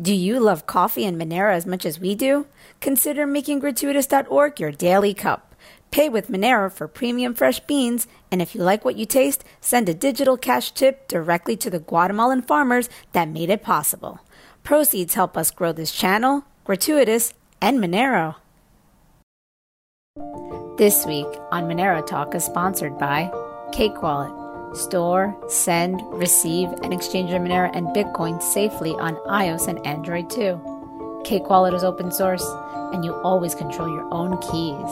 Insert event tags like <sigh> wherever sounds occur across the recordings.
Do you love coffee and Monero as much as we do? Consider making gratuitous.org your daily cup. Pay with Monero for premium fresh beans, and if you like what you taste, send a digital cash tip directly to the Guatemalan farmers that made it possible. Proceeds help us grow this channel, Gratuitous, and Monero. This week on Monero Talk is sponsored by Cake Wallet. Store, send, receive, and exchange your Monero and Bitcoin safely on iOS and Android too. Cake Wallet is open source, and you always control your own keys.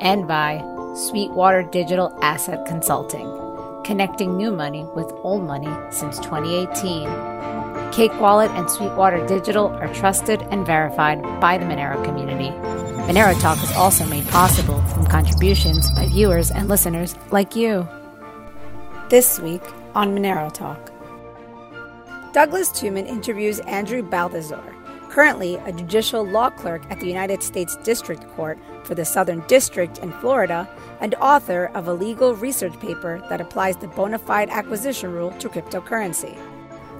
And by Sweetwater Digital Asset Consulting, connecting new money with old money since 2018. Cake Wallet and Sweetwater Digital are trusted and verified by the Monero community. Monero Talk is also made possible from contributions by viewers and listeners like you. This week on Monero Talk, Douglas Tuman interviews Andrew Balthazar, currently a judicial law clerk at the United States District Court for the Southern District in Florida and author of a legal research paper that applies the bona fide acquisition rule to cryptocurrency.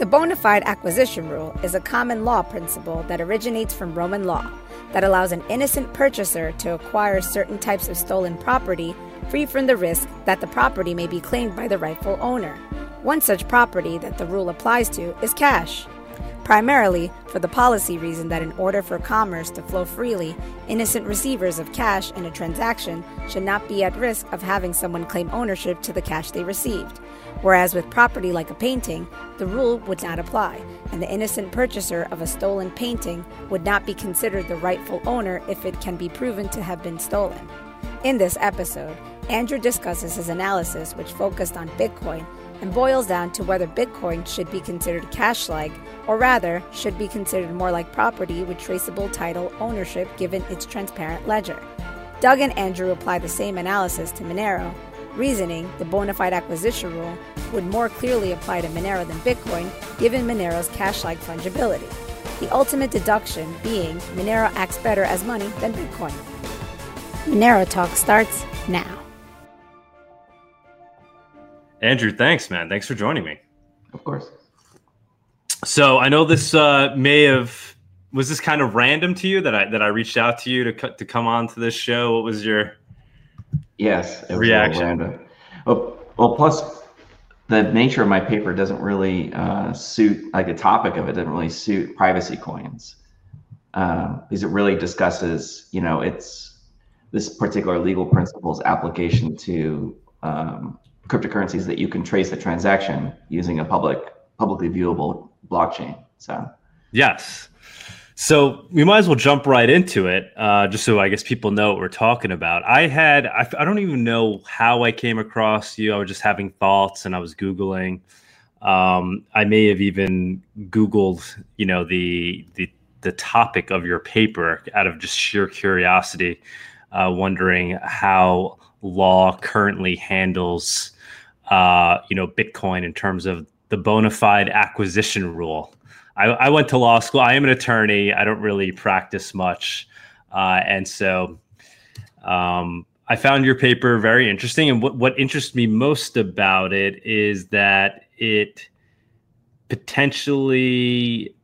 The bona fide acquisition rule is a common law principle that originates from Roman law that allows an innocent purchaser to acquire certain types of stolen property free from the risk that the property may be claimed by the rightful owner. One such property that the rule applies to is cash. Primarily for the policy reason that in order for commerce to flow freely, innocent receivers of cash in a transaction should not be at risk of having someone claim ownership to the cash they received. Whereas with property like a painting, the rule would not apply, and the innocent purchaser of a stolen painting would not be considered the rightful owner if it can be proven to have been stolen. In this episode, Andrew discusses his analysis, which focused on Bitcoin and boils down to whether Bitcoin should be considered cash like, or rather, should be considered more like property with traceable title ownership given its transparent ledger. Doug and Andrew apply the same analysis to Monero, reasoning the bona fide acquisition rule would more clearly apply to Monero than Bitcoin given Monero's cash like fungibility. The ultimate deduction being Monero acts better as money than Bitcoin. Monero Talk starts now. Andrew, thanks, man. Thanks for joining me. Of course. So I know this uh, may have was this kind of random to you that I that I reached out to you to to come on to this show. What was your yes it reaction? Well, well, plus the nature of my paper doesn't really uh, suit like the topic of it doesn't really suit privacy coins um, because it really discusses you know it's this particular legal principle's application to um, cryptocurrencies that you can trace the transaction using a public publicly viewable blockchain. So yes. So we might as well jump right into it, uh, just so I guess people know what we're talking about. I had I, I, don't even know how I came across you. I was just having thoughts and I was googling. Um, I may have even googled, you know, the the the topic of your paper out of just sheer curiosity, uh, wondering how law currently handles uh, you know, Bitcoin in terms of the bona fide acquisition rule. I, I, went to law school. I am an attorney. I don't really practice much, uh, and so um, I found your paper very interesting. And what what interests me most about it is that it potentially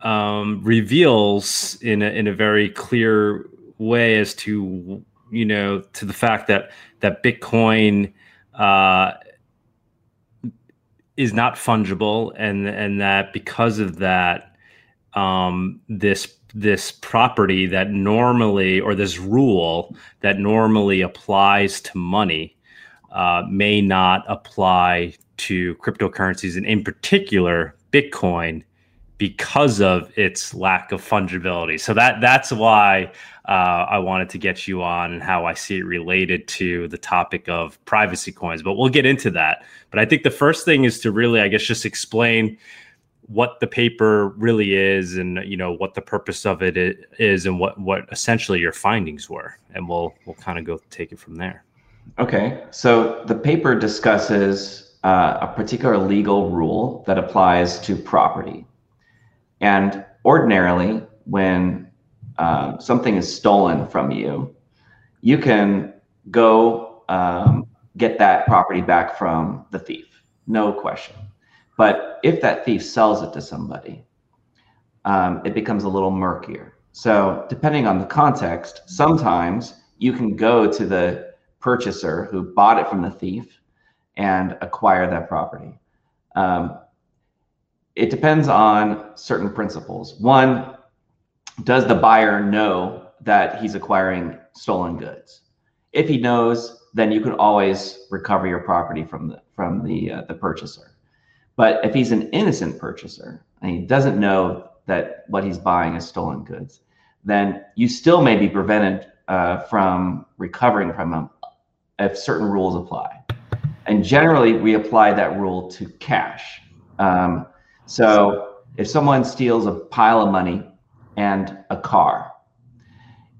um, reveals in a, in a very clear way as to you know to the fact that that Bitcoin uh, is not fungible, and and that because of that, um, this this property that normally or this rule that normally applies to money uh, may not apply to cryptocurrencies, and in particular Bitcoin, because of its lack of fungibility. So that that's why uh, I wanted to get you on and how I see it related to the topic of privacy coins. But we'll get into that. But I think the first thing is to really, I guess, just explain what the paper really is and you know what the purpose of it is and what what essentially your findings were and we'll we'll kind of go take it from there okay so the paper discusses uh, a particular legal rule that applies to property and ordinarily, when uh, something is stolen from you, you can go um, get that property back from the thief, no question. But if that thief sells it to somebody, um, it becomes a little murkier. So, depending on the context, sometimes you can go to the purchaser who bought it from the thief and acquire that property. Um, it depends on certain principles. One, does the buyer know that he's acquiring stolen goods? If he knows, then you can always recover your property from the from the uh, the purchaser. But if he's an innocent purchaser and he doesn't know that what he's buying is stolen goods, then you still may be prevented uh, from recovering from him if certain rules apply. And generally, we apply that rule to cash. Um, so if someone steals a pile of money and a car.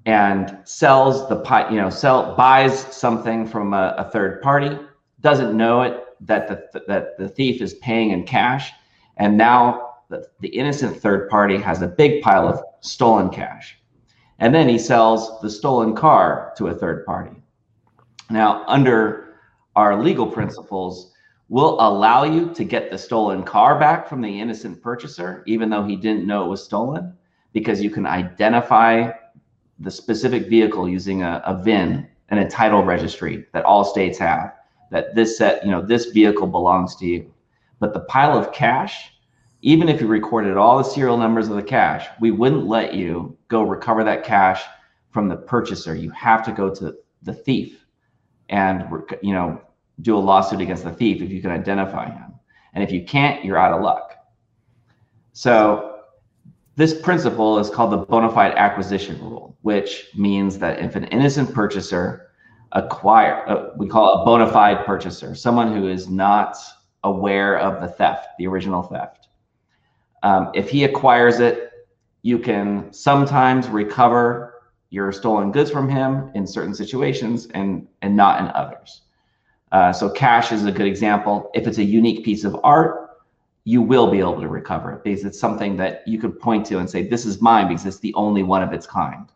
And sells the you know sell buys something from a, a third party doesn't know it that the that the thief is paying in cash and now the, the innocent third party has a big pile of stolen cash. And then he sells the stolen car to a third party. Now under our legal principles will allow you to get the stolen car back from the innocent purchaser even though he didn't know it was stolen because you can identify the specific vehicle using a, a VIN and a title registry that all states have that this set, you know, this vehicle belongs to you. But the pile of cash, even if you recorded all the serial numbers of the cash, we wouldn't let you go recover that cash from the purchaser. You have to go to the thief and, you know, do a lawsuit against the thief if you can identify him. And if you can't, you're out of luck. So this principle is called the bona fide acquisition rule, which means that if an innocent purchaser acquire, uh, we call a bona fide purchaser, someone who is not aware of the theft, the original theft. Um, if he acquires it, you can sometimes recover your stolen goods from him in certain situations and and not in others. Uh, so cash is a good example. If it's a unique piece of art, you will be able to recover it because it's something that you could point to and say, this is mine because it's the only one of its kind.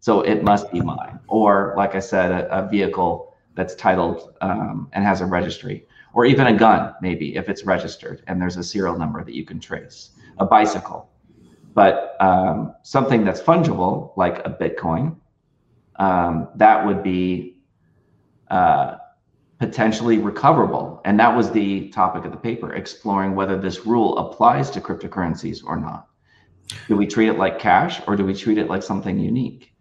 So it must be mine. Or, like I said, a, a vehicle that's titled um, and has a registry, or even a gun, maybe if it's registered and there's a serial number that you can trace, a bicycle. But um, something that's fungible, like a Bitcoin, um, that would be uh, potentially recoverable. And that was the topic of the paper, exploring whether this rule applies to cryptocurrencies or not. Do we treat it like cash or do we treat it like something unique?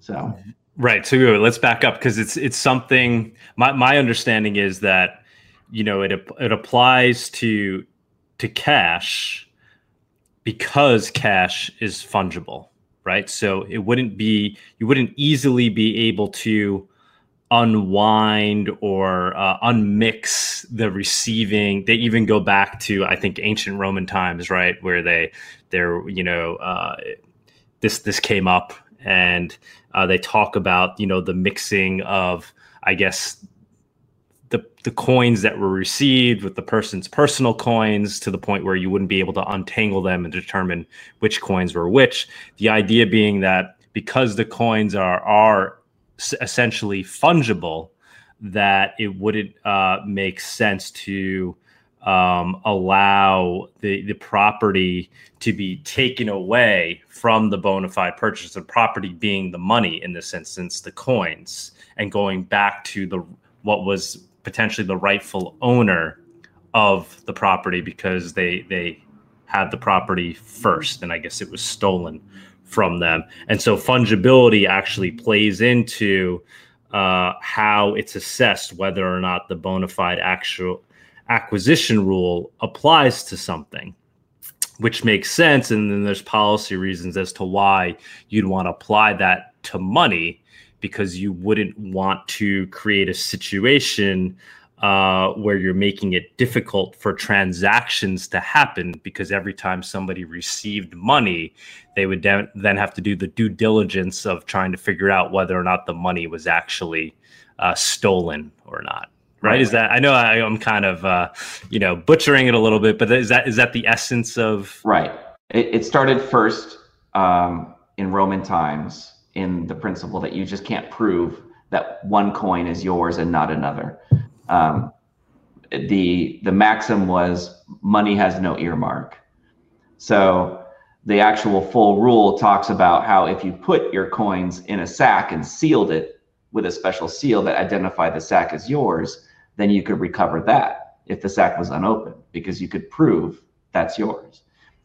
So Right. So let's back up because it's it's something my, my understanding is that you know it it applies to to cash because cash is fungible, right? So it wouldn't be you wouldn't easily be able to unwind or uh, unmix the receiving. They even go back to i think ancient roman times right where they they're you know uh, this this came up and uh, they talk about you know the mixing of i guess the the coins that were received with the person's personal coins to the point where you wouldn't be able to untangle them and determine which coins were which. The idea being that because the coins are are essentially fungible that it wouldn't uh, make sense to um, allow the the property to be taken away from the bona fide purchaser, property being the money in this instance, the coins, and going back to the what was potentially the rightful owner of the property because they they had the property first, and I guess it was stolen from them. And so fungibility actually plays into uh, how it's assessed whether or not the bona fide actual acquisition rule applies to something, which makes sense. And then there's policy reasons as to why you'd want to apply that to money because you wouldn't want to create a situation uh, where you're making it difficult for transactions to happen because every time somebody received money, they would de- then have to do the due diligence of trying to figure out whether or not the money was actually uh, stolen or not. Right? right? Is that I know I, am kind of uh, you know butchering it a little bit, but is that is that the essence of right? It, it started first um, in Roman times in the principle that you just can't prove that one coin is yours and not another. Um, the the maxim was money has no earmark. So the actual full rule talks about how if you put your coins in a sack and sealed it with a special seal that identified the sack as yours, then you could recover that if the sack was unopened because you could prove that's yours.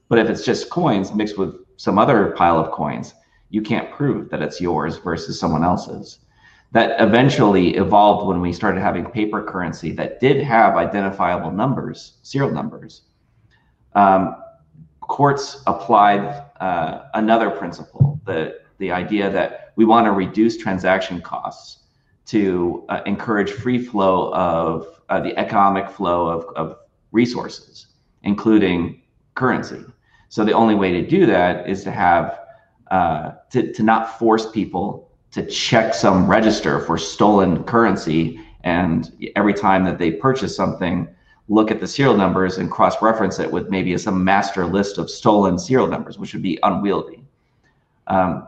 But if it's just coins mixed with some other pile of coins, you can't prove that it's yours versus someone else's. That eventually evolved when we started having paper currency that did have identifiable numbers, serial numbers. Um, courts applied uh, another principle, the, the idea that we want to reduce transaction costs to uh, encourage free flow of uh, the economic flow of, of resources, including currency. So the only way to do that is to have uh, to, to not force people to check some register for stolen currency and every time that they purchase something look at the serial numbers and cross-reference it with maybe some master list of stolen serial numbers which would be unwieldy. Um,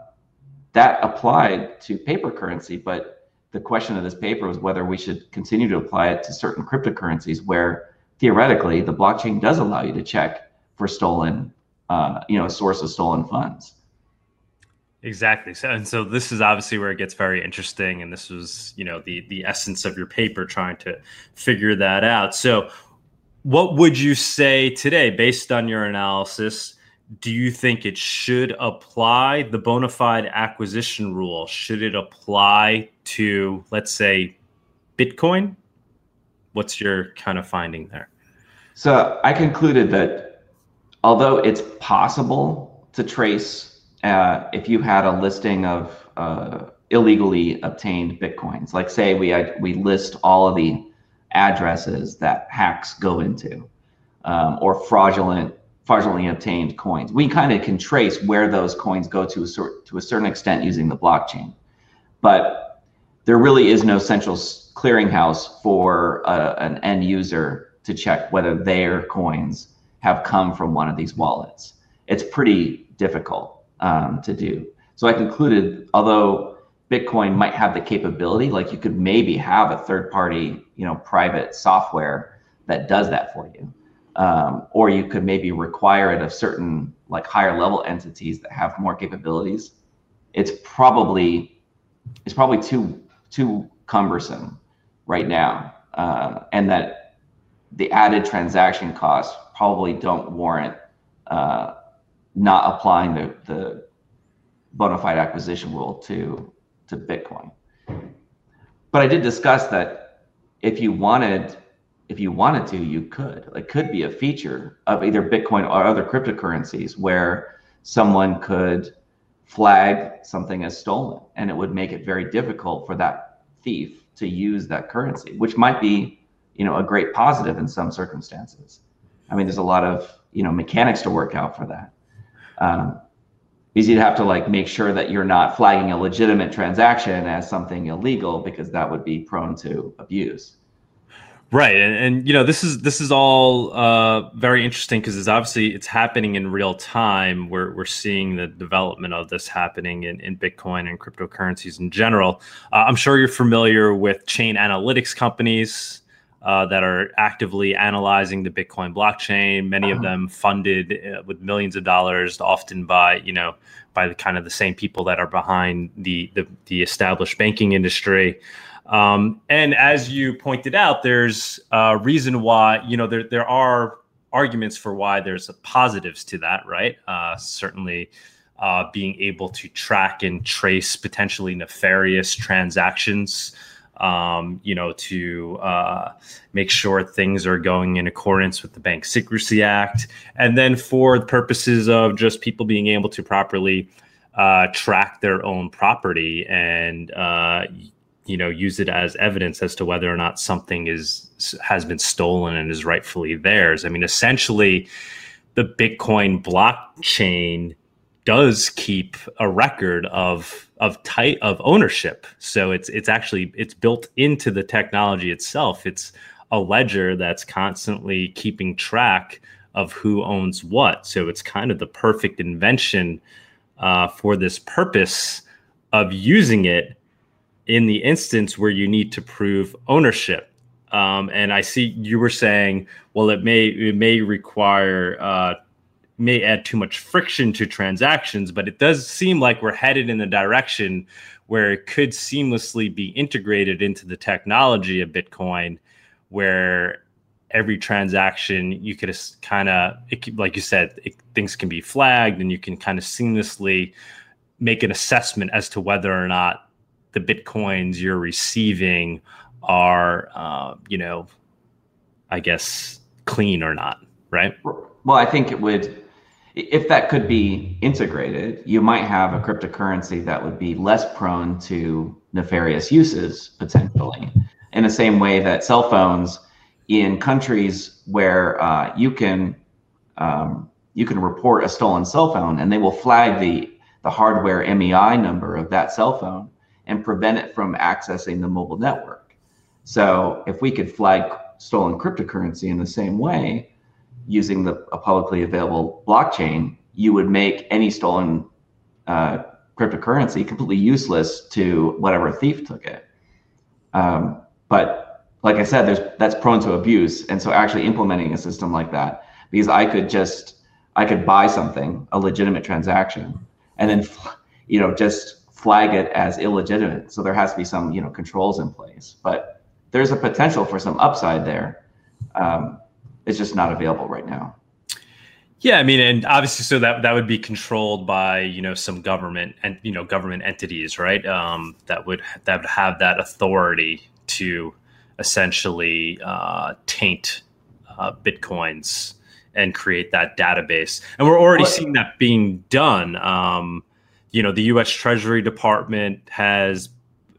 that applied to paper currency but the question of this paper was whether we should continue to apply it to certain cryptocurrencies where theoretically the blockchain does allow you to check for stolen uh, you know a source of stolen funds Exactly. So, and so this is obviously where it gets very interesting. And this was, you know, the the essence of your paper trying to figure that out. So, what would you say today, based on your analysis? Do you think it should apply the bona fide acquisition rule? Should it apply to, let's say, Bitcoin? What's your kind of finding there? So I concluded that although it's possible to trace uh, if you had a listing of uh, illegally obtained bitcoins, like say we had, we list all of the addresses that hacks go into, um, or fraudulent fraudulently obtained coins, we kind of can trace where those coins go to a sort to a certain extent using the blockchain, but there really is no central clearinghouse for uh, an end user to check whether their coins have come from one of these wallets. It's pretty difficult um, to do. So I concluded, although Bitcoin might have the capability, like you could maybe have a third party, you know, private software that does that for you. Um, or you could maybe require it of certain like higher level entities that have more capabilities. It's probably it's probably too too cumbersome right now, uh, and that the added transaction costs probably don't warrant uh, not applying the, the bona fide acquisition rule to, to Bitcoin. But I did discuss that if you wanted, if you wanted to, you could. It could be a feature of either Bitcoin or other cryptocurrencies where someone could flag something as stolen and it would make it very difficult for that thief to use that currency, which might be, you know, a great positive in some circumstances. I mean, there's a lot of, you know, mechanics to work out for that um, because you'd have to like make sure that you're not flagging a legitimate transaction as something illegal because that would be prone to abuse. Right and, and you know this is this is all uh, very interesting because it's obviously it's happening in real time. We're, we're seeing the development of this happening in, in bitcoin and cryptocurrencies in general. Uh, i'm sure you're familiar with chain analytics companies uh, that are actively analyzing the Bitcoin blockchain. Many of uh-huh. them funded uh, with millions of dollars, often by you know by the kind of the same people that are behind the the, the established banking industry. Um, and as you pointed out, there's a reason why you know there there are arguments for why there's positives to that, right? Uh, certainly. Uh, being able to track and trace potentially nefarious transactions um, you know, to uh, make sure things are going in accordance with the Bank Secrecy Act, and then for the purposes of just people being able to properly uh, track their own property and uh, you know use it as evidence as to whether or not something is has been stolen and is rightfully theirs. I mean, essentially, the Bitcoin blockchain does keep a record of of type of ownership. So it's it's actually it's built into the technology itself. It's a ledger that's constantly keeping track of who owns what. So it's kind of the perfect invention uh, for this purpose of using it in the instance where you need to prove ownership. Um, and I see you were saying, well, it may it may require uh, may add too much friction to transactions, but it does seem like we're headed in the direction where it could seamlessly be integrated into the technology of Bitcoin, where every transaction you could kind of like you said it, things can be flagged and you can kind of seamlessly make an assessment as to whether or not the bitcoins you're receiving are uh, you know i guess clean or not right? Well i think it would if that could be integrated you might have a cryptocurrency that would be less prone to nefarious uses potentially in the same way that cell phones in countries where uh, you can um, you can report a stolen cell phone and they will flag the the hardware MEI number of that cell phone and prevent it from accessing the mobile network. So if we could flag stolen cryptocurrency in the same way using the a publicly available blockchain, you would make any stolen uh, cryptocurrency completely useless to whatever thief took it. Um, but like I said, there's that's prone to abuse. And so actually implementing a system like that, because I could just I could buy something, a legitimate transaction, and then you know just flag it as illegitimate. So there has to be some you know controls in place. But there's a potential for some upside there. Um, it's just not available right now. Yeah, I mean, and obviously, so that that would be controlled by you know some government and you know government entities, right? Um, that would that would have that authority to essentially uh, taint uh, bitcoins and create that database. And we're already seeing that being done. Um, you know, the U.S. Treasury Department has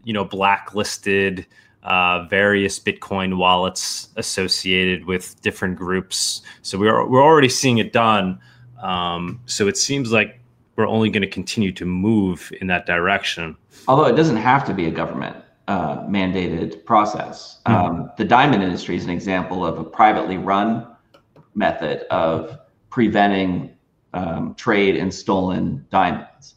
you know blacklisted uh, various Bitcoin wallets associated with different groups. So we're we're already seeing it done. Um, so it seems like we're only going to continue to move in that direction. Although it doesn't have to be a government uh, mandated process. Mm-hmm. Um, the diamond industry is an example of a privately run method of preventing um, trade in stolen diamonds,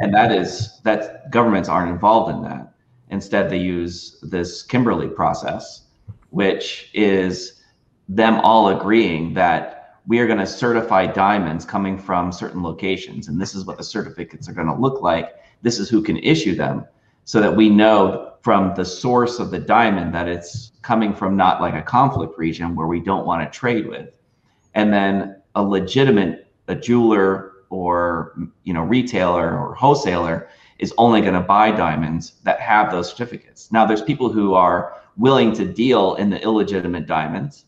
and that is that governments aren't involved in that. Instead, they use this Kimberley process, which is them all agreeing that we are going to certify diamonds coming from certain locations, and this is what the certificates are going to look like. This is who can issue them, so that we know from the source of the diamond that it's coming from not like a conflict region where we don't want to trade with and then a legitimate a jeweler or you know retailer or wholesaler is only going to buy diamonds that have those certificates. Now there's people who are willing to deal in the illegitimate diamonds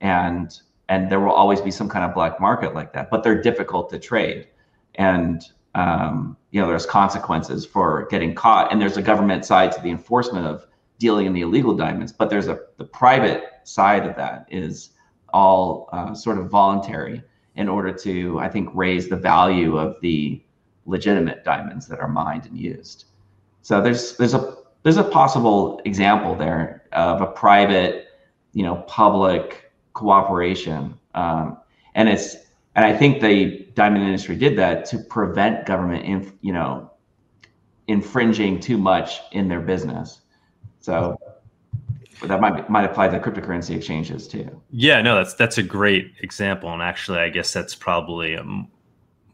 and and there will always be some kind of black market like that but they're difficult to trade. And um, you know there's consequences for getting caught and there's a government side to the enforcement of dealing in the illegal diamonds but there's a the private side of that is all uh, sort of voluntary in order to i think raise the value of the legitimate diamonds that are mined and used so there's there's a there's a possible example there of a private you know public cooperation um, and it's and I think the diamond industry did that to prevent government, inf, you know, infringing too much in their business. So that might might apply to cryptocurrency exchanges too. Yeah, no, that's that's a great example, and actually, I guess that's probably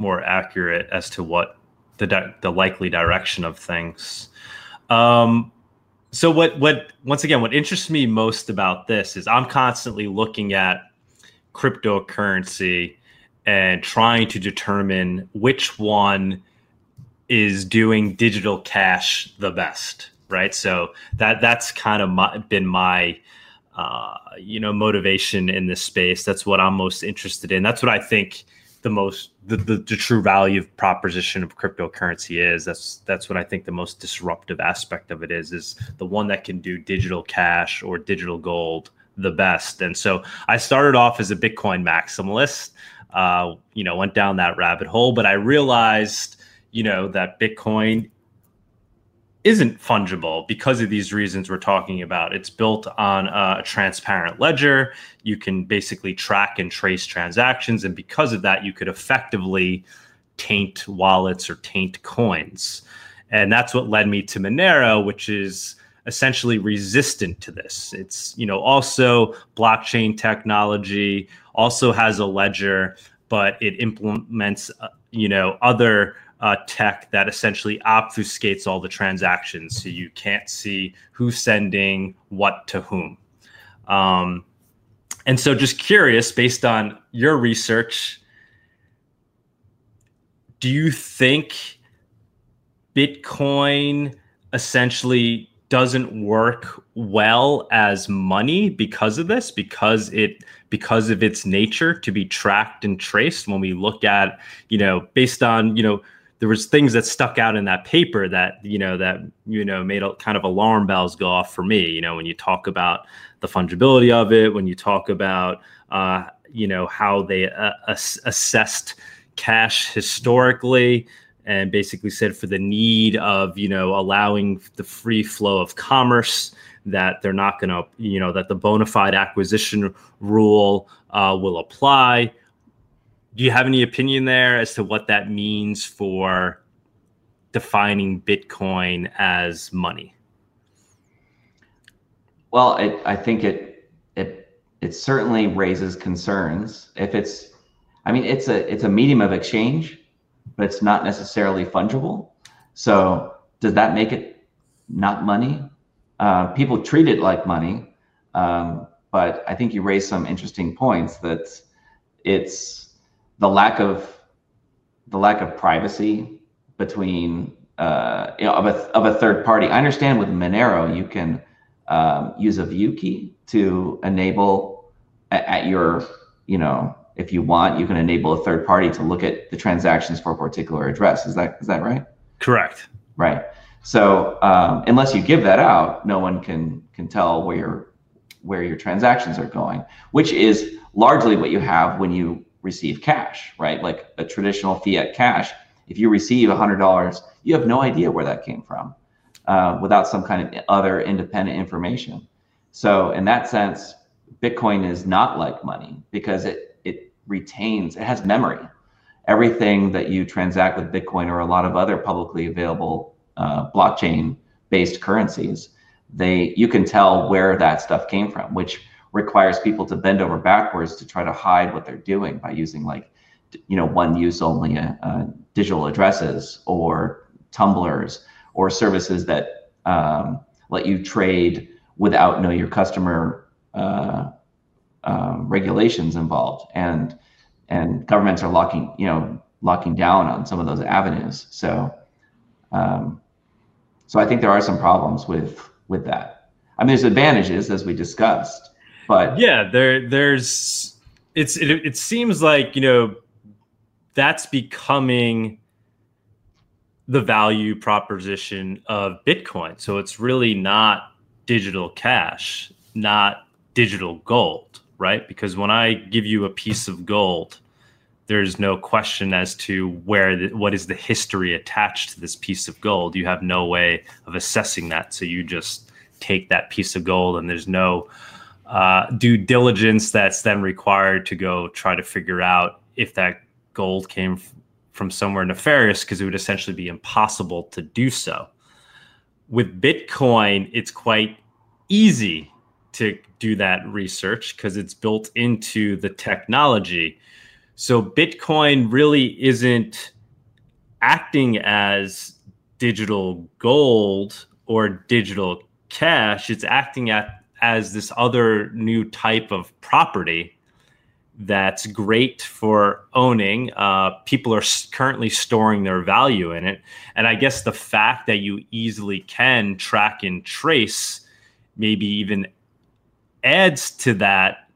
more accurate as to what the di- the likely direction of things. Um, so what what once again, what interests me most about this is I'm constantly looking at cryptocurrency and trying to determine which one is doing digital cash the best right? So that that's kind of my, been my uh, you know motivation in this space. That's what i'm most interested in. That's what i think the most the, the, the true value proposition of cryptocurrency is that's that's what i think the most disruptive aspect of it is is the one that can do digital cash or digital gold the best and so i started off as a bitcoin maximalist uh, you know, went down that rabbit hole. But I realized, you know, that Bitcoin isn't fungible because of these reasons we're talking about. It's built on a transparent ledger. You can basically track and trace transactions. And because of that, you could effectively taint wallets or taint coins. And that's what led me to Monero, which is essentially resistant to this. It's you know also blockchain technology, also has a ledger, but it implements uh, you know other uh, tech that essentially obfuscates all the transactions, so you can't see who's sending what to whom. Um, and so, just curious, based on your research, do you think Bitcoin essentially doesn't work well as money because of this because it because of its nature to be tracked and traced when we look at you know based on you know there was things that stuck out in that paper that you know that you know made a, kind of alarm bells go off for me you know when you talk about the fungibility of it when you talk about uh, you know how they uh, ass- assessed cash historically and basically said for the need of you know allowing the free flow of commerce that they're not going to you know that the bona fide acquisition rule uh, will apply do you have any opinion there as to what that means for defining bitcoin as money well it, i think it it it certainly raises concerns if it's i mean it's a it's a medium of exchange but it's not necessarily fungible. So does that make it not money? Uh, people treat it like money, um, but I think you raise some interesting points that it's the lack of the lack of privacy between uh, you know of a of a third party. I understand with Monero you can um, use a view key to enable at, at your you know if you want, you can enable a third party to look at the transactions for a particular address. Is that is that right? Correct. Right. So um, unless you give that out, no one can can tell where your where your transactions are going, which is largely what you have when you receive cash, right? Like a traditional fiat cash. If you receive $100, you have no idea where that came from uh, without some kind of other independent information. So in that sense, Bitcoin is not like money because it it retains, it has memory. Everything that you transact with Bitcoin or a lot of other publicly available uh, blockchain based currencies, they you can tell where that stuff came from, which requires people to bend over backwards to try to hide what they're doing by using like you know one use only uh, uh, digital addresses or tumblers or services that um, let you trade without know your customer uh, um, regulations involved, and and governments are locking you know locking down on some of those avenues. So, um, so I think there are some problems with with that. I mean, there's advantages as we discussed, but yeah, there there's it's it, it seems like you know that's becoming the value proposition of Bitcoin. So it's really not digital cash, not digital gold right? Because when I give you a piece of gold, there's no question as to where the, what is the history attached to this piece of gold. You have no way of assessing that, so you just take that piece of gold, and there's no uh, due diligence that's then required to go try to figure out if that gold came f- from somewhere nefarious, because it would essentially be impossible to do so. With Bitcoin, it's quite easy to do that research because it's built into the technology. So Bitcoin really isn't acting as digital gold or digital cash. It's acting at, as this other new type of property that's great for owning. Uh, people are currently storing their value in it. And I guess the fact that you easily can track and trace, maybe even adds to that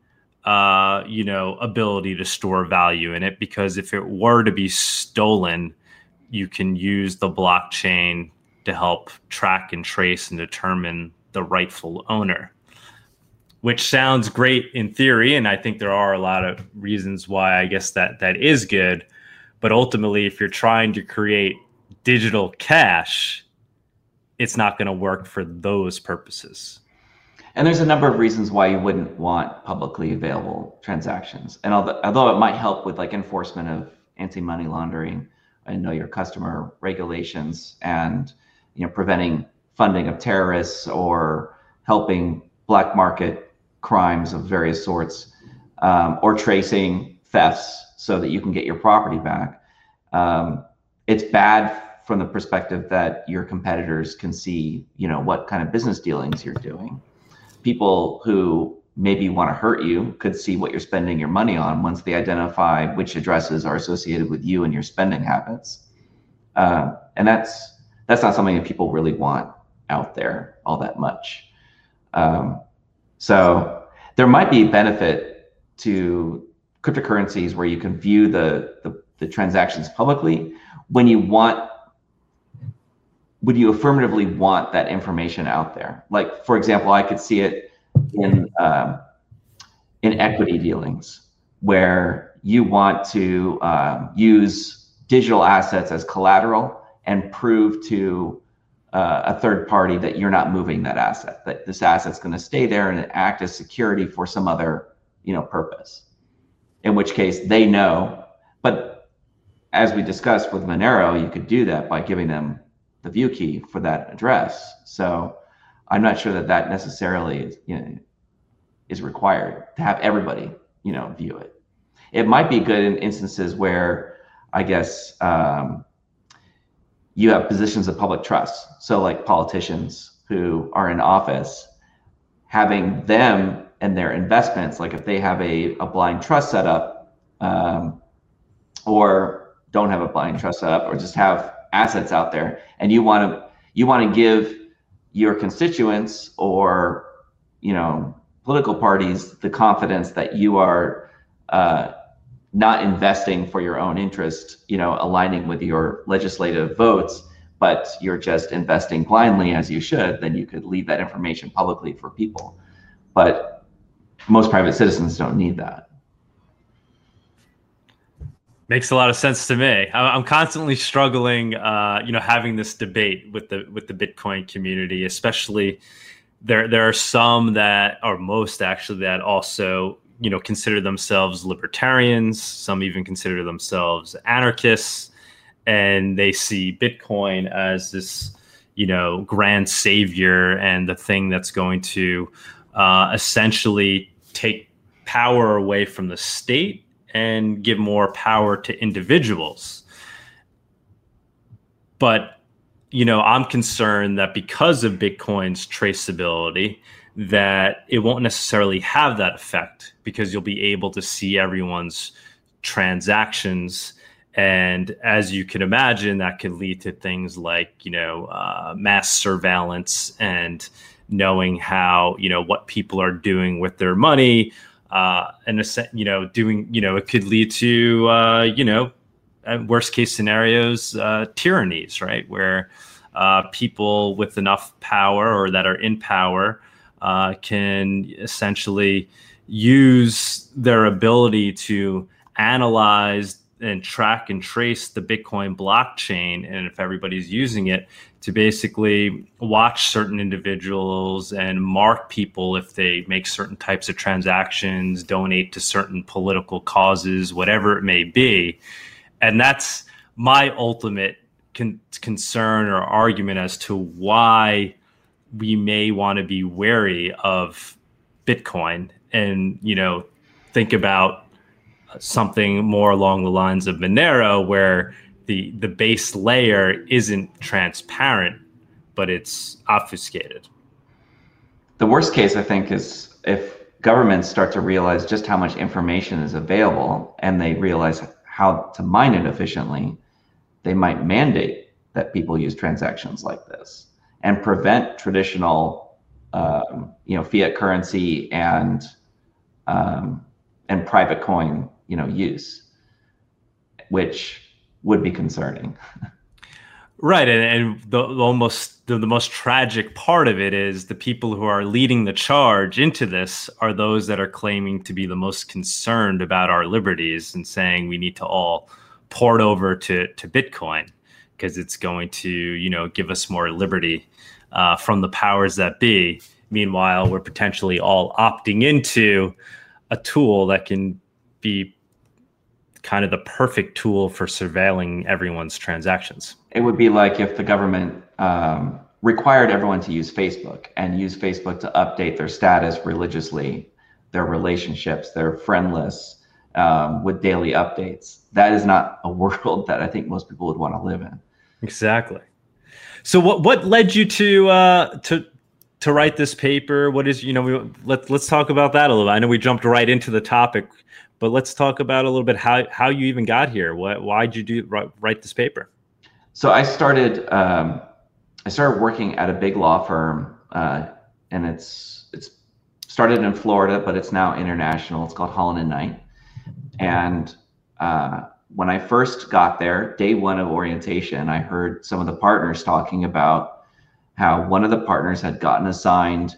uh, you know ability to store value in it because if it were to be stolen you can use the blockchain to help track and trace and determine the rightful owner which sounds great in theory and i think there are a lot of reasons why i guess that that is good but ultimately if you're trying to create digital cash it's not going to work for those purposes and there's a number of reasons why you wouldn't want publicly available transactions. And although, although it might help with like enforcement of anti-money laundering and know your customer regulations and you know preventing funding of terrorists or helping black market crimes of various sorts, um, or tracing thefts so that you can get your property back. Um, it's bad from the perspective that your competitors can see, you know, what kind of business dealings you're doing. People who maybe want to hurt you could see what you're spending your money on once they identify which addresses are associated with you and your spending habits. Uh, and that's that's not something that people really want out there all that much. Um, so there might be benefit to cryptocurrencies where you can view the, the, the transactions publicly when you want would you affirmatively want that information out there? Like, for example, I could see it in uh, in equity dealings where you want to uh, use digital assets as collateral and prove to uh, a third party that you're not moving that asset, that this asset's going to stay there and act as security for some other, you know, purpose. In which case they know. But as we discussed with Monero, you could do that by giving them the view key for that address. So I'm not sure that that necessarily is, you know, is required to have everybody, you know, view it. It might be good in instances where I guess um, you have positions of public trust. So, like politicians who are in office, having them and their investments, like if they have a, a blind trust set up, um, or don't have a blind trust set up, or just have assets out there, and you want to you want to give your constituents or you know political parties the confidence that you are uh, not investing for your own interest, you know, aligning with your legislative votes, but you're just investing blindly as you should, then you could leave that information publicly for people. But most private citizens don't need that. Makes a lot of sense to me. I'm constantly struggling, uh, you know, having this debate with the with the Bitcoin community, especially there. There are some that, or most actually, that also you know consider themselves libertarians some even consider themselves anarchists and they see bitcoin as this you know grand savior and the thing that's going to uh, essentially take power away from the state and give more power to individuals. But you know i'm concerned that because of bitcoin's traceability that it won't necessarily have that effect because you'll be able to see everyone's transactions. And as you can imagine that could lead to things like you know uh, mass surveillance and knowing how you know what people are doing with their money uh, and you know doing you know it could lead to uh, you know worst case scenarios uh, tyrannies right? Where uh, people with enough power or that are in power uh, can essentially use their ability to analyze and track and trace the Bitcoin blockchain. And if everybody's using it, to basically watch certain individuals and mark people if they make certain types of transactions, donate to certain political causes, whatever it may be. And that's my ultimate con- concern or argument as to why we may want to be wary of Bitcoin and you know think about something more along the lines of Monero, where the the base layer isn't transparent, but it's obfuscated. The worst case, I think, is if governments start to realize just how much information is available and they realize how to mine it efficiently, they might mandate that people use transactions like this and prevent traditional, um, you know, fiat currency and um, and private coin, you know, use, which would be concerning. <laughs> Right, and, and the, the almost the, the, most tragic part of it is the people who are leading the charge into this are those that are claiming to be the most concerned about our liberties and saying we need to all port over to to Bitcoin because it's going to you know give us more liberty uh, from the powers that be. Meanwhile, we're potentially all opting into a tool that can be kind of the perfect tool for surveilling everyone's transactions. It would be like if the government um, required everyone to use Facebook and use Facebook to update their status religiously, their relationships, their friend lists um, with daily updates. That is not a <laughs> world that I think most people would want to live in. Exactly. So what what led you to uh, to to write this paper? What is you know we, let let's talk about that a little. I know we jumped right into the topic, but let's talk about a little bit how how you even got here. What why did you do write, write this paper? So I started. Um, I started working at a big law firm, uh, and it's it's started in Florida, but it's now international. It's called Holland and Knight. And uh, when I first got there, day one of orientation, I heard some of the partners talking about how one of the partners had gotten assigned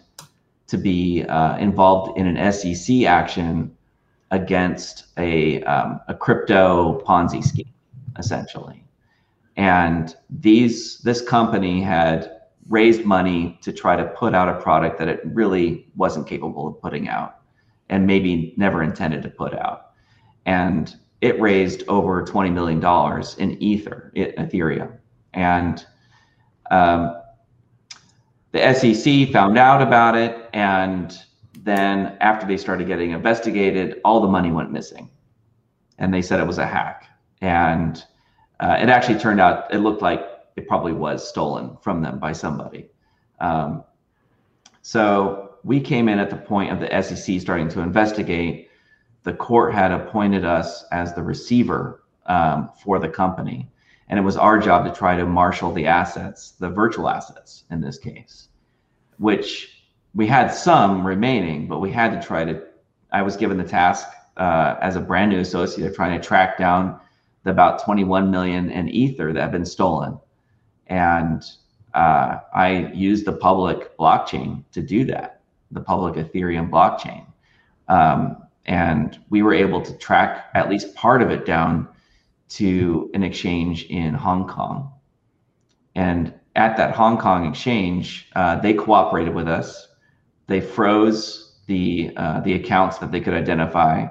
to be uh, involved in an SEC action against a um, a crypto Ponzi scheme, essentially. And these this company had raised money to try to put out a product that it really wasn't capable of putting out and maybe never intended to put out and it raised over 20 million dollars in ether ethereum and um, the sec found out about it and then after they started getting investigated all the money went missing and they said it was a hack and uh, it actually turned out it looked like it probably was stolen from them by somebody. Um, so we came in at the point of the SEC starting to investigate. The court had appointed us as the receiver um, for the company, and it was our job to try to marshal the assets, the virtual assets in this case, which we had some remaining, but we had to try to. I was given the task uh, as a brand new associate of trying to track down the about 21 million in ether that had been stolen and uh, i used the public blockchain to do that the public ethereum blockchain um, and we were able to track at least part of it down to an exchange in hong kong. And at that hong kong exchange uh, they cooperated with us. They froze the uh, the accounts that they could identify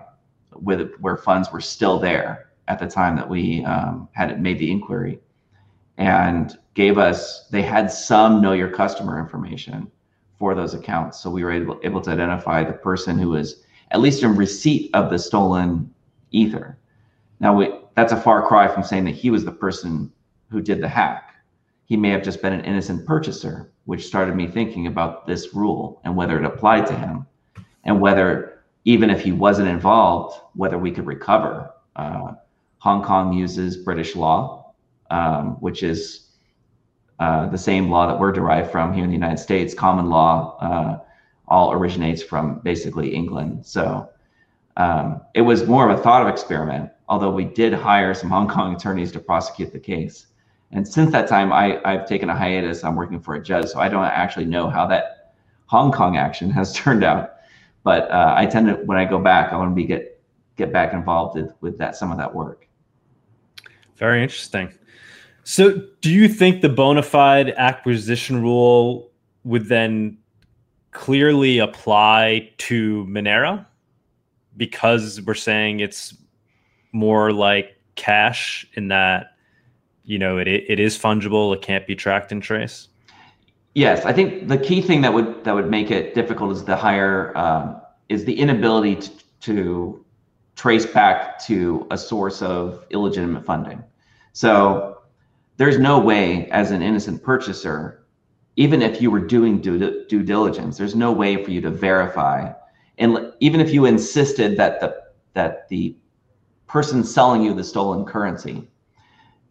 with where funds were still there at the time that we um, had made the inquiry and gave us they had some know your customer information for those accounts. So we were able, able to identify the person who was at least in receipt of the stolen ether now we, that's a far cry from saying that he was the person who did the hack he may have just been an innocent purchaser which started me thinking about this rule and whether it applied to him and whether even if he wasn't involved whether we could recover uh, Hong Kong uses British law, um, which is uh, the same law that we're derived from here in the United States. Common law uh, all originates from basically England. So um, it was more of a thought of experiment, although we did hire some Hong Kong attorneys to prosecute the case. And since that time, I, I've taken a hiatus. I'm working for a judge, so I don't actually know how that Hong Kong action has <laughs> turned out. But uh, I tend to, when I go back, I want to be get get back involved with, with that some of that work. Very interesting. So, do you think the bona fide acquisition rule would then clearly apply to Monero because we're saying it's more like cash in that you know it it is fungible, it can't be tracked and traced? Yes, I think the key thing that would that would make it difficult is the higher um, is the inability to, to trace back to a source of illegitimate funding. So there's no way as an innocent purchaser, even if you were doing due, due diligence, there's no way for you to verify. And even if you insisted that the that the person selling you the stolen currency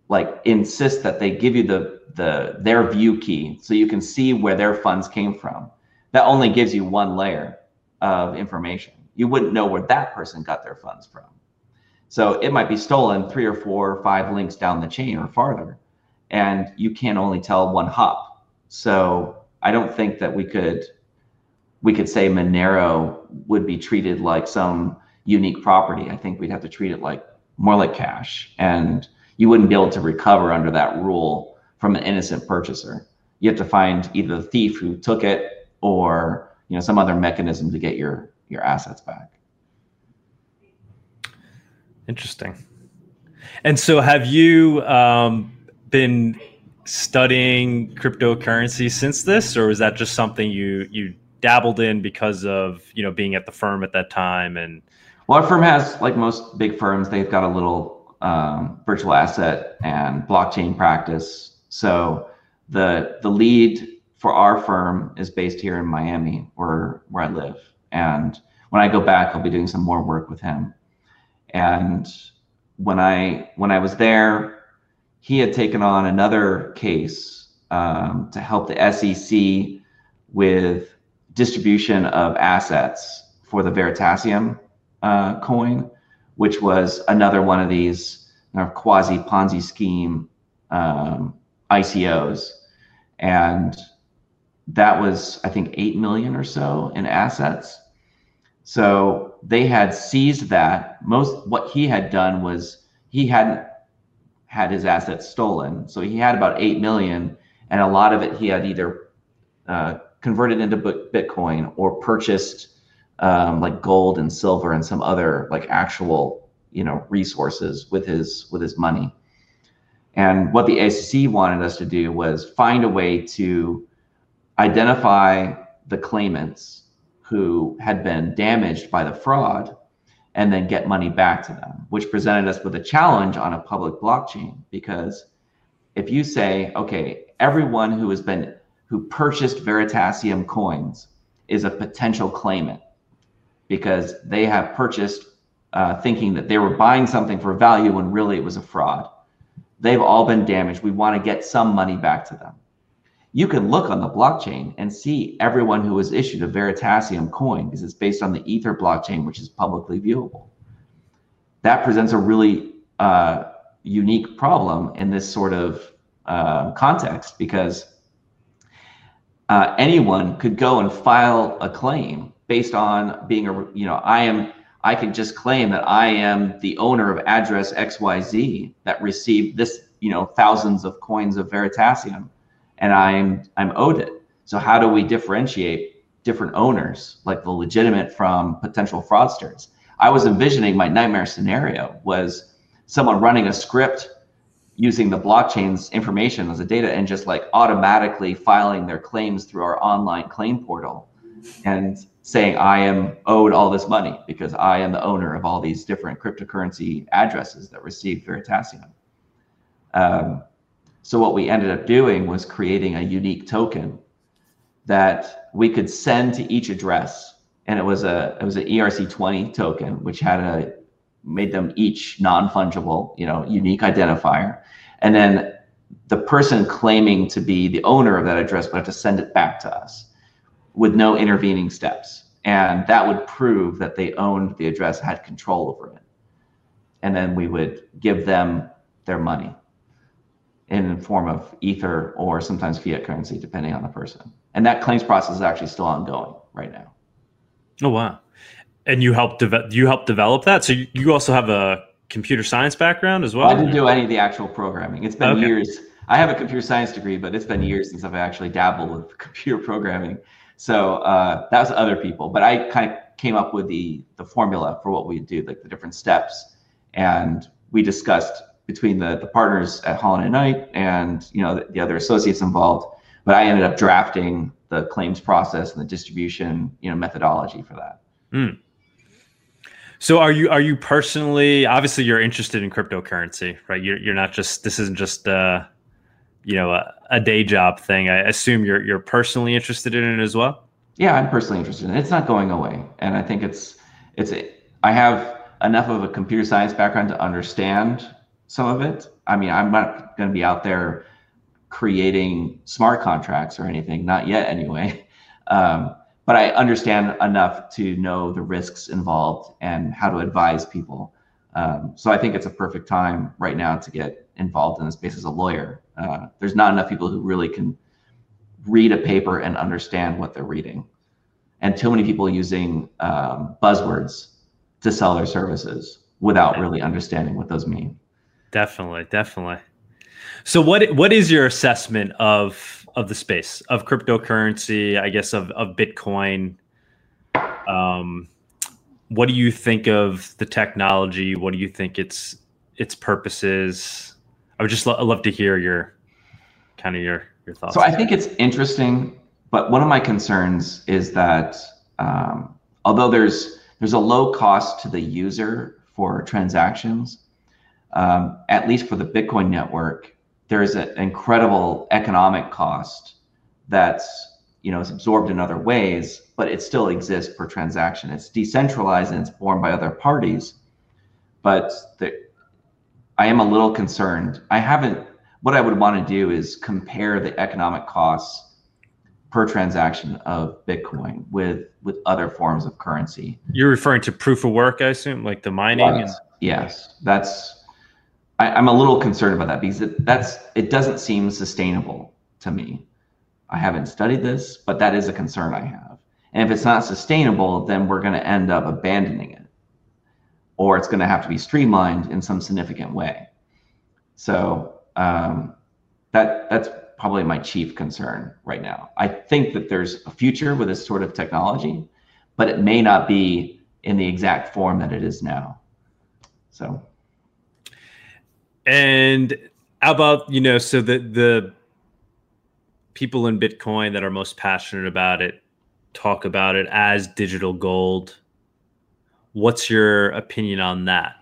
like insist that they give you the the their view key so you can see where their funds came from that only gives you one layer of information you wouldn't know where that person got their funds from. So it might be stolen three or four or five links down the chain or farther, and you can only tell one hop. So I don't think that we could we could say Monero would be treated like some unique property. I think we'd have to treat it like more like cash, and you wouldn't be able to recover under that rule from an innocent purchaser. You have to find either the thief who took it or you know some other mechanism to get your your assets back. Interesting. And so, have you um, been studying cryptocurrency since this, or was that just something you you dabbled in because of you know being at the firm at that time and? Well, our firm has, like most big firms, they've got a little um, virtual asset and blockchain practice. So the the lead for our firm is based here in Miami, where where I live. And when I go back, I'll be doing some more work with him. And when I when I was there, he had taken on another case um, to help the SEC with distribution of assets for the Veritaseum uh, coin, which was another one of these you know, quasi Ponzi scheme um, ICOs, and that was I think eight million or so in assets. So they had seized that. Most what he had done was he hadn't had his assets stolen, so he had about eight million, and a lot of it he had either uh, converted into Bitcoin or purchased um, like gold and silver and some other like actual you know resources with his with his money. And what the SEC wanted us to do was find a way to identify the claimants who had been damaged by the fraud and then get money back to them, which presented us with a challenge on a public blockchain. Because if you say, okay, everyone who has been who purchased Veritaseum coins is a potential claimant because they have purchased uh, thinking that they were buying something for value when really it was a fraud. They've all been damaged. We want to get some money back to them you can look on the blockchain and see everyone who was issued a Veritaseum coin because it's based on the Ether blockchain, which is publicly viewable. That presents a really uh, unique problem in this sort of uh, context because uh, anyone could go and file a claim based on being a, you know, I am, I can just claim that I am the owner of address XYZ that received this, you know, thousands of coins of Veritaseum and I'm I'm owed it. So how do we differentiate different owners, like the legitimate from potential fraudsters? I was envisioning my nightmare scenario was someone running a script using the blockchain's information as a data and just like automatically filing their claims through our online claim portal and saying I am owed all this money because I am the owner of all these different cryptocurrency addresses that received Veritaseum. Um, so what we ended up doing was creating a unique token that we could send to each address. And it was a it was an ERC20 token, which had a made them each non-fungible, you know, unique identifier. And then the person claiming to be the owner of that address would have to send it back to us with no intervening steps. And that would prove that they owned the address, had control over it. And then we would give them their money in form of ether or sometimes fiat currency, depending on the person. And that claims process is actually still ongoing right now. Oh wow! And you helped develop you helped develop that. So you, you also have a computer science background as well. I didn't do any of the actual programming. It's been okay. years. I have a computer science degree, but it's been years since I've actually dabbled with <laughs> computer programming. So uh, that was other people. But I kind of came up with the the formula for what we do, like the different steps, and we discussed between the, the partners at Holland and Knight and you know the, the, other associates involved. But I ended up drafting the claims process and the distribution you know methodology for that. Mm. So are you are you personally obviously you're interested in cryptocurrency, right? You're you're not just this isn't just uh you know a, a day job thing. I assume you're you're personally interested in it as well. Yeah, I'm personally interested in it. It's not going away, and I think it's it's I have enough of a computer science background to understand some of it. I mean, I'm not going to be out there creating smart contracts or anything, not yet anyway. <laughs> Um, but I understand enough to know the risks involved and how to advise people. Um, so I think it's a perfect time right now to get involved in the space as a lawyer. Uh, there's not enough people who really can read a paper and understand what they're reading, and too many people using um, buzzwords to sell their services without really understanding what those mean. Definitely, definitely. So what what is your assessment of of the space of cryptocurrency? I guess of of Bitcoin. Um, what do you think of the technology? What do you think its its purposes? I would just lo- love to hear your kind of your your thoughts? So I think it's interesting, but one of my concerns is that um, although there's there's a low cost to the user for transactions, um, at least for the Bitcoin network, there is an incredible economic cost that's you know is absorbed in other ways, but it still exists per transaction. It's decentralized and it's borne by other parties, but the, I am a little concerned. I haven't. What I would want to do is compare the economic costs per transaction of Bitcoin with with other forms of currency. You're referring to proof of work, I assume, like the mining. Right. And- yes, that's. I, am a little concerned about that because it, that's it doesn't seem sustainable to me. I haven't studied this, but that is a concern I have. And if it's not sustainable, then we're going to end up abandoning it, or it's going to have to be streamlined in some significant way. So um, that that's probably my chief concern right now. I think that there's a future with this sort of technology, but it may not be in the exact form that it is now. So, and how about you know, so the the people in Bitcoin that are most passionate about it talk about it as digital gold. What's your opinion on that?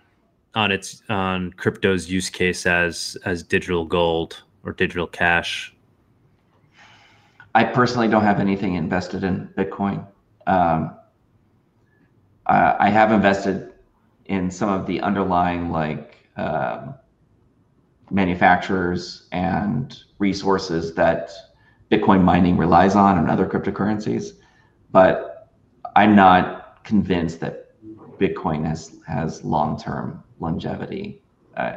On its on crypto's use case as as digital gold or digital cash? I personally don't have anything invested in Bitcoin. Um, I, I have invested in some of the underlying like um, manufacturers and resources that Bitcoin mining relies on and other cryptocurrencies. But I'm not convinced that Bitcoin has has long term longevity. Uh,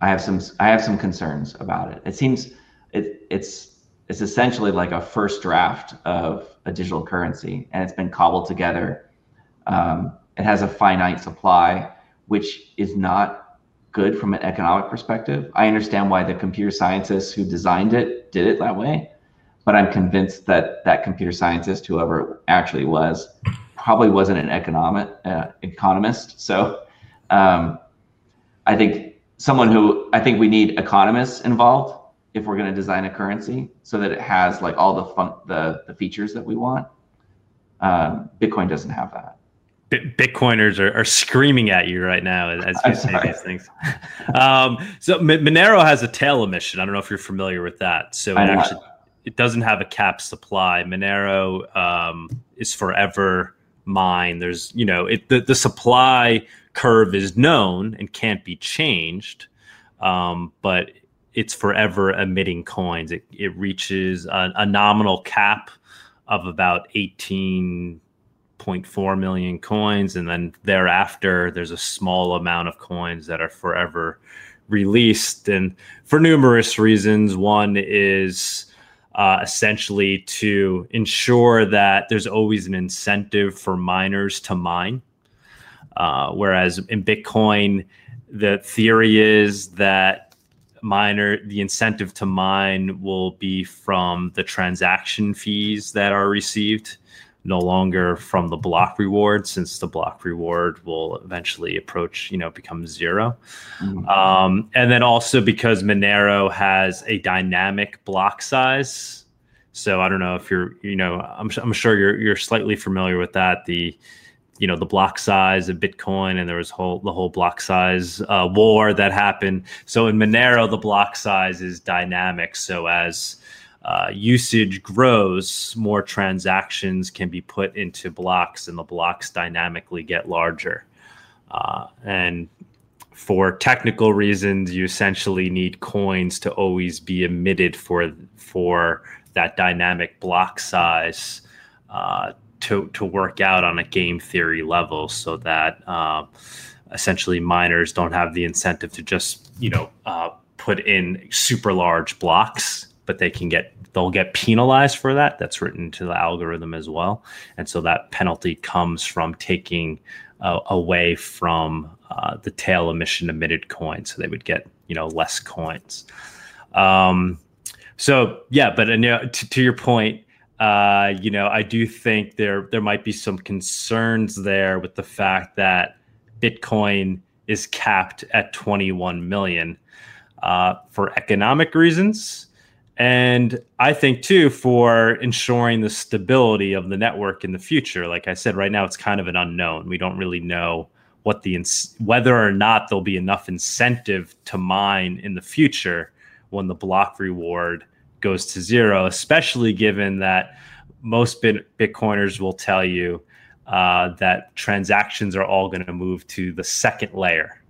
I have some I have some concerns about it. It seems it it's it's essentially like a first draft of a digital currency, and it's been cobbled together. Um, it has a finite supply, which is not good from an economic perspective. I understand why the computer scientists who designed it did it that way, but I'm convinced that that computer scientist, whoever it actually was, probably wasn't an economic uh, economist. So um, I think someone who I think we need economists involved if we're going to design a currency so that it has like all the fun the the features that we want. Um, Bitcoin doesn't have that. Bitcoiners are, are screaming at you right now as you say these things. Um, so Monero has a tail emission. I don't know if you're familiar with that. So it actually it doesn't have a cap supply. Monero um, is forever mine. There's you know it, the the supply curve is known and can't be changed, um, but it's forever emitting coins. It it reaches a, a nominal cap of about eighteen 0.4 million coins and then thereafter there's a small amount of coins that are forever released. And for numerous reasons one is uh, essentially to ensure that there's always an incentive for miners to mine. Uh, whereas in bitcoin the theory is that miner the incentive to mine will be from the transaction fees that are received no longer from the block reward since the block reward will eventually approach you know become 0 mm-hmm. um, and then also because monero has a dynamic block size. So i don't know if you're you know i'm, I'm sure you're you're slightly familiar with that. The you know the block size of bitcoin and there was whole the whole block size uh, war that happened. So in monero the block size is dynamic. So as uh, usage grows, more transactions can be put into blocks, and the blocks dynamically get larger. Uh, and for technical reasons, you essentially need coins to always be emitted for for that dynamic block size uh, to to work out on a game theory level, so that uh, essentially miners don't have the incentive to just you know uh, put in super large blocks but they can get they'll get penalized for that. That's written into the algorithm as well, and so that penalty comes from taking uh, away from uh, the tail emission emitted coin, so they would get you know less coins. Um, so yeah, but uh, to, to your point, uh, you know, I do think there there might be some concerns there with the fact that Bitcoin is capped at 21 million. uh, for economic reasons. And I think too for ensuring the stability of the network in the future. Like I said, right now it's kind of an unknown. We don't really know what the whether or not there'll be enough incentive to mine in the future when the block reward goes to zero, especially given that most Bitcoiners will tell you uh, that transactions are all going to move to the second layer.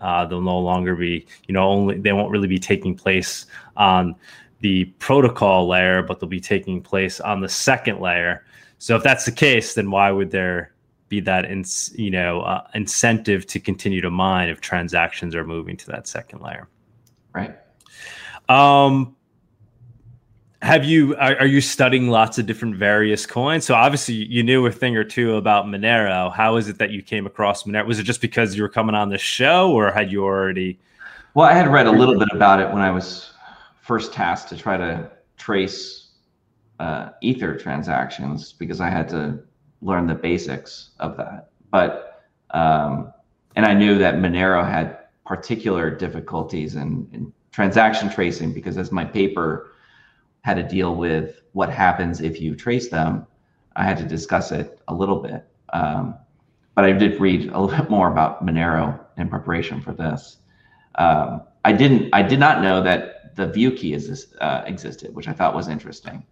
Uh, they'll no longer be, you know, only they won't really be taking place on the protocol layer, but they'll be taking place on the second layer. So if that's the case, then why would there be that in, you know uh, incentive to continue to mine if transactions are moving to that second layer? Right. Um, have you are, are, you studying lots of different various coins so obviously you knew a thing or two about monero how is it that you came across monero was it just because you were coming on the show or had you already well i had read a little bit about it when i was first task to try to trace uh, ether transactions because i had to learn the basics of that but um, and i knew that monero had particular difficulties in, in transaction tracing because as my paper had to deal with what happens if you trace them, I had to discuss it a little bit. Um, but I did read a little bit <laughs> more about Monero in preparation for this. Um, I didn't. I did not know that the view key is, uh, existed, which I thought was interesting,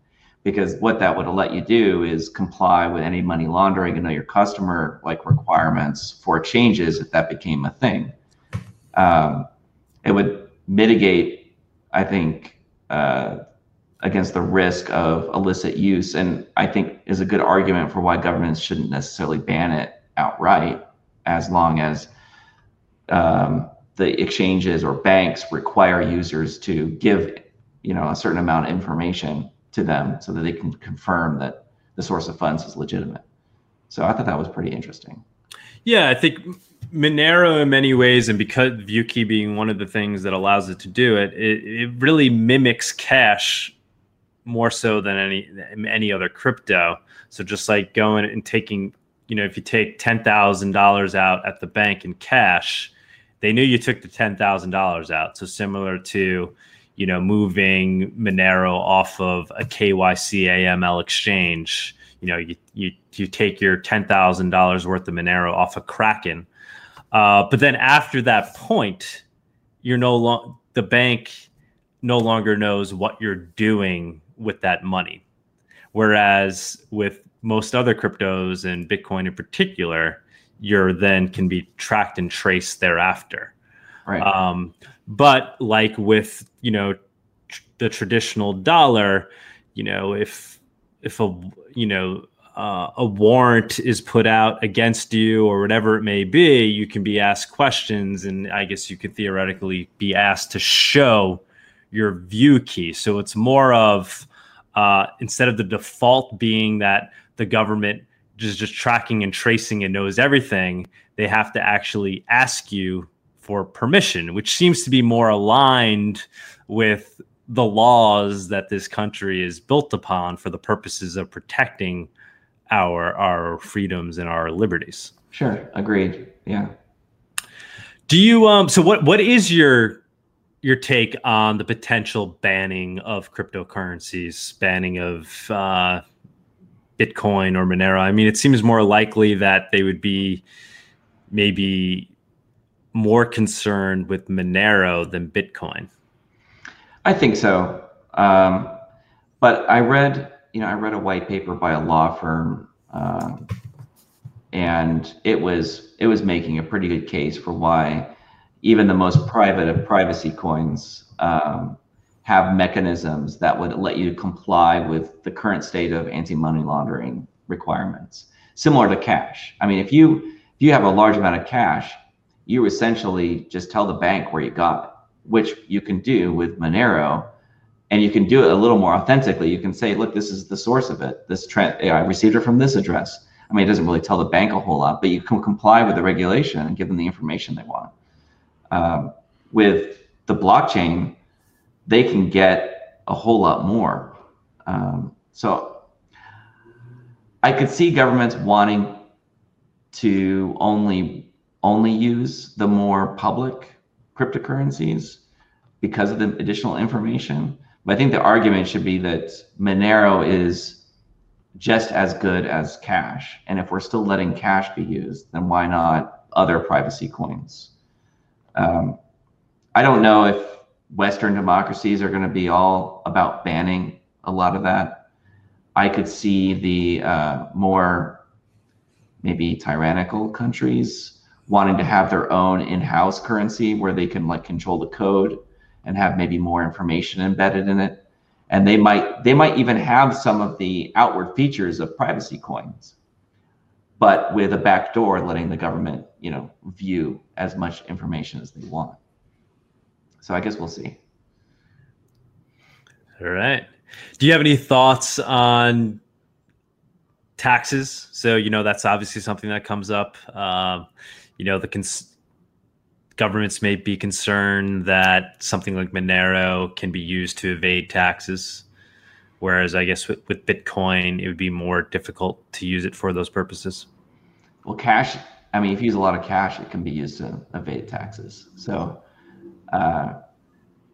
because what that would let you do is comply with any money laundering and know your customer like requirements for changes if that became a thing. Um, it would mitigate, I think, uh, against the risk of illicit use, and I think is a good argument for why governments shouldn't necessarily ban it outright, as long as um, the exchanges or banks require users to give, you know, a certain amount of information to them so that they can confirm that the source of funds is legitimate. So I thought that was pretty interesting. Yeah, I think Monero in many ways, and because ViewKey being one of the things that allows it to do it, it, it really mimics cash more so than any any other crypto. So just like going and taking, you know, if you take ten thousand dollars out at the bank in cash, they knew you took the ten thousand dollars out. So similar to, you know, moving Monero off of a KYC AML exchange. You know, you you you take your ten thousand dollars worth of Monero off of Kraken, uh, but then after that point, you're no long the bank no longer knows what you're doing with that money. Whereas with most other cryptos and Bitcoin in particular, you're then can be tracked and traced thereafter. Right. Um, but like with you know tr- the traditional dollar, you know if if a you know uh, a warrant is put out against you or whatever it may be, you can be asked questions, and I guess you could theoretically be asked to show your view key. So it's more of uh, instead of the default being that the government just just tracking and tracing and knows everything, they have to actually ask you for permission, which seems to be more aligned with the laws that this country is built upon for the purposes of protecting our our freedoms and our liberties. Sure, agreed. Yeah. Do you um so what what is your your take on the potential banning of cryptocurrencies, banning of uh, Bitcoin or Monero. I mean, it seems more likely that they would be maybe more concerned with Monero than Bitcoin. I think so. Um, but I read, you know, I read a white paper by a law firm, um, and it was it was making a pretty good case for why even the most private of privacy coins um, have mechanisms that would let you comply with the current state of anti-money laundering requirements, similar to cash. I mean, if you if you have a large amount of cash, you essentially just tell the bank where you got it, which you can do with Monero, and you can do it a little more authentically. You can say, "Look, this is the source of it. This tra- I received it from this address." I mean, it doesn't really tell the bank a whole lot, but you can comply with the regulation and give them the information they want um, with the blockchain, they can get a whole lot more. Um, so I could see governments wanting to only only use the more public cryptocurrencies, because of the additional information. But I think the argument should be that Monero is just as good as cash. And if we're still letting cash be used, then why not other privacy coins? Um, I don't know if Western democracies are going to be all about banning a lot of that. I could see the uh, more maybe tyrannical countries wanting to have their own in-house currency where they can like control the code and have maybe more information embedded in it and they might they might even have some of the outward features of privacy coins but with a backdoor letting the government you know view as much information as they want so i guess we'll see all right do you have any thoughts on taxes so you know that's obviously something that comes up um, you know the cons- governments may be concerned that something like Monero can be used to evade taxes, whereas I guess with, with Bitcoin it would be more difficult to use it for those purposes. Well, cash. I mean, if you use a lot of cash, it can be used to evade taxes. So, uh,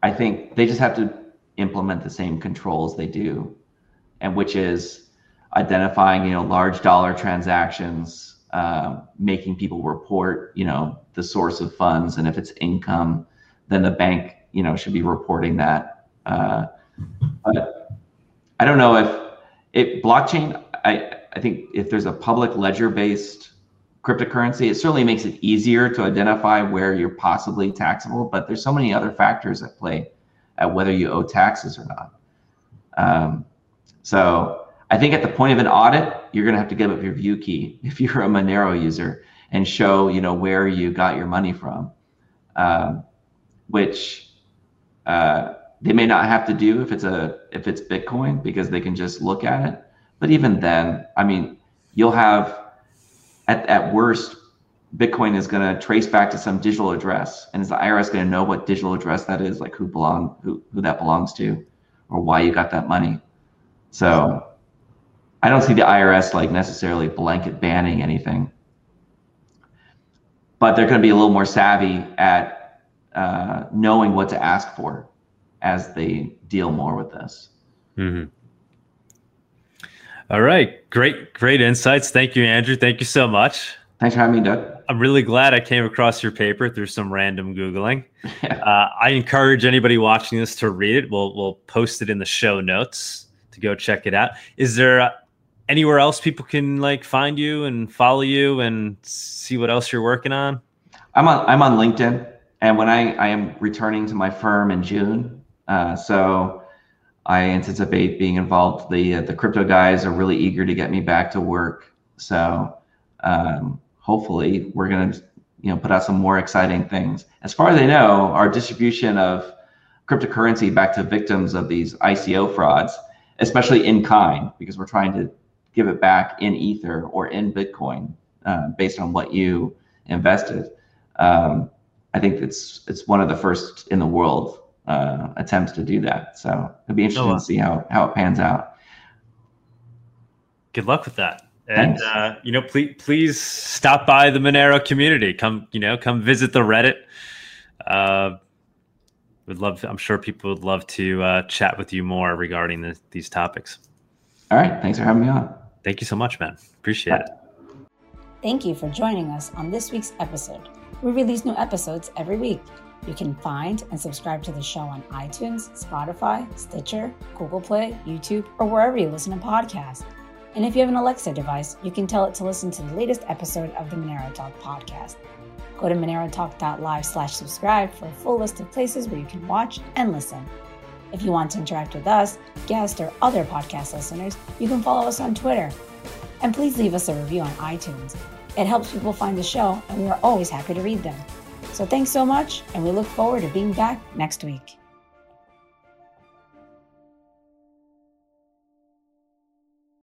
I think they just have to implement the same controls they do, and which is identifying, you know, large dollar transactions uh, making people report, you know, the source of funds, and if it's income, then the bank, you know, should be reporting that. Uh, but I don't know if it blockchain. I I think if there's a public ledger based cryptocurrency, it certainly makes it easier to identify where you're possibly taxable. But there's so many other factors at play at whether you owe taxes or not. Um, so I think at the point of an audit, you're going to have to give up your view key <laughs> if you're a Monero user and show you know where you got your money from, um, which uh, they may not have to do if it's a if it's Bitcoin because they can just look at it. But even then, I mean, you'll have at at worst, Bitcoin is going to trace back to some digital address, and is the IRS going to know what digital address that is, like who belong who who that belongs to, or why you got that money? So I don't see the IRS like necessarily blanket banning anything, but they're going to be a little more savvy at uh, knowing what to ask for as they deal more with this. Mm-hmm. All right, great, great insights. Thank you, Andrew. Thank you so much. Thanks for having me, Doug. I'm really glad I came across your paper through some random googling. <laughs> Uh, I encourage anybody watching this to read it. We'll we'll post it in the show notes to go check it out. Is there anywhere else people can like find you and follow you and see what else you're working on? I'm on I'm on LinkedIn, and when I I am returning to my firm in June, uh, so I anticipate being involved. The uh, the crypto guys are really eager to get me back to work, so um, hopefully we're gonna you know put out some more exciting things. As far as I know, our distribution of cryptocurrency back to victims of these ICO frauds, especially in kind, because we're trying to give it back in Ether or in Bitcoin uh, based on what you invested. Um, I think it's it's one of the first in the world uh, attempts to do that. So it'd be interesting oh, to see how how it pans out. Good luck with that. And uh, you know, please please stop by the Monero community. Come, you know, come visit the Reddit. Uh, would love. I'm sure people would love to uh, chat with you more regarding the, these topics. All right. Thanks for having me on. Thank you so much, man. Appreciate it. Thank you for joining us on this week's episode. We release new episodes every week. You can find and subscribe to the show on iTunes, Spotify, Stitcher, Google Play, YouTube, or wherever you listen to podcasts. And if you have an Alexa device, you can tell it to listen to the latest episode of the Monero Talk podcast. Go to monerotalk.live slash subscribe for a full list of places where you can watch and listen. If you want to interact with us, guests, or other podcast listeners, you can follow us on Twitter. And please leave us a review on iTunes. It helps people find the show, and we are always happy to read them. So thanks so much, and we look forward to being back next week.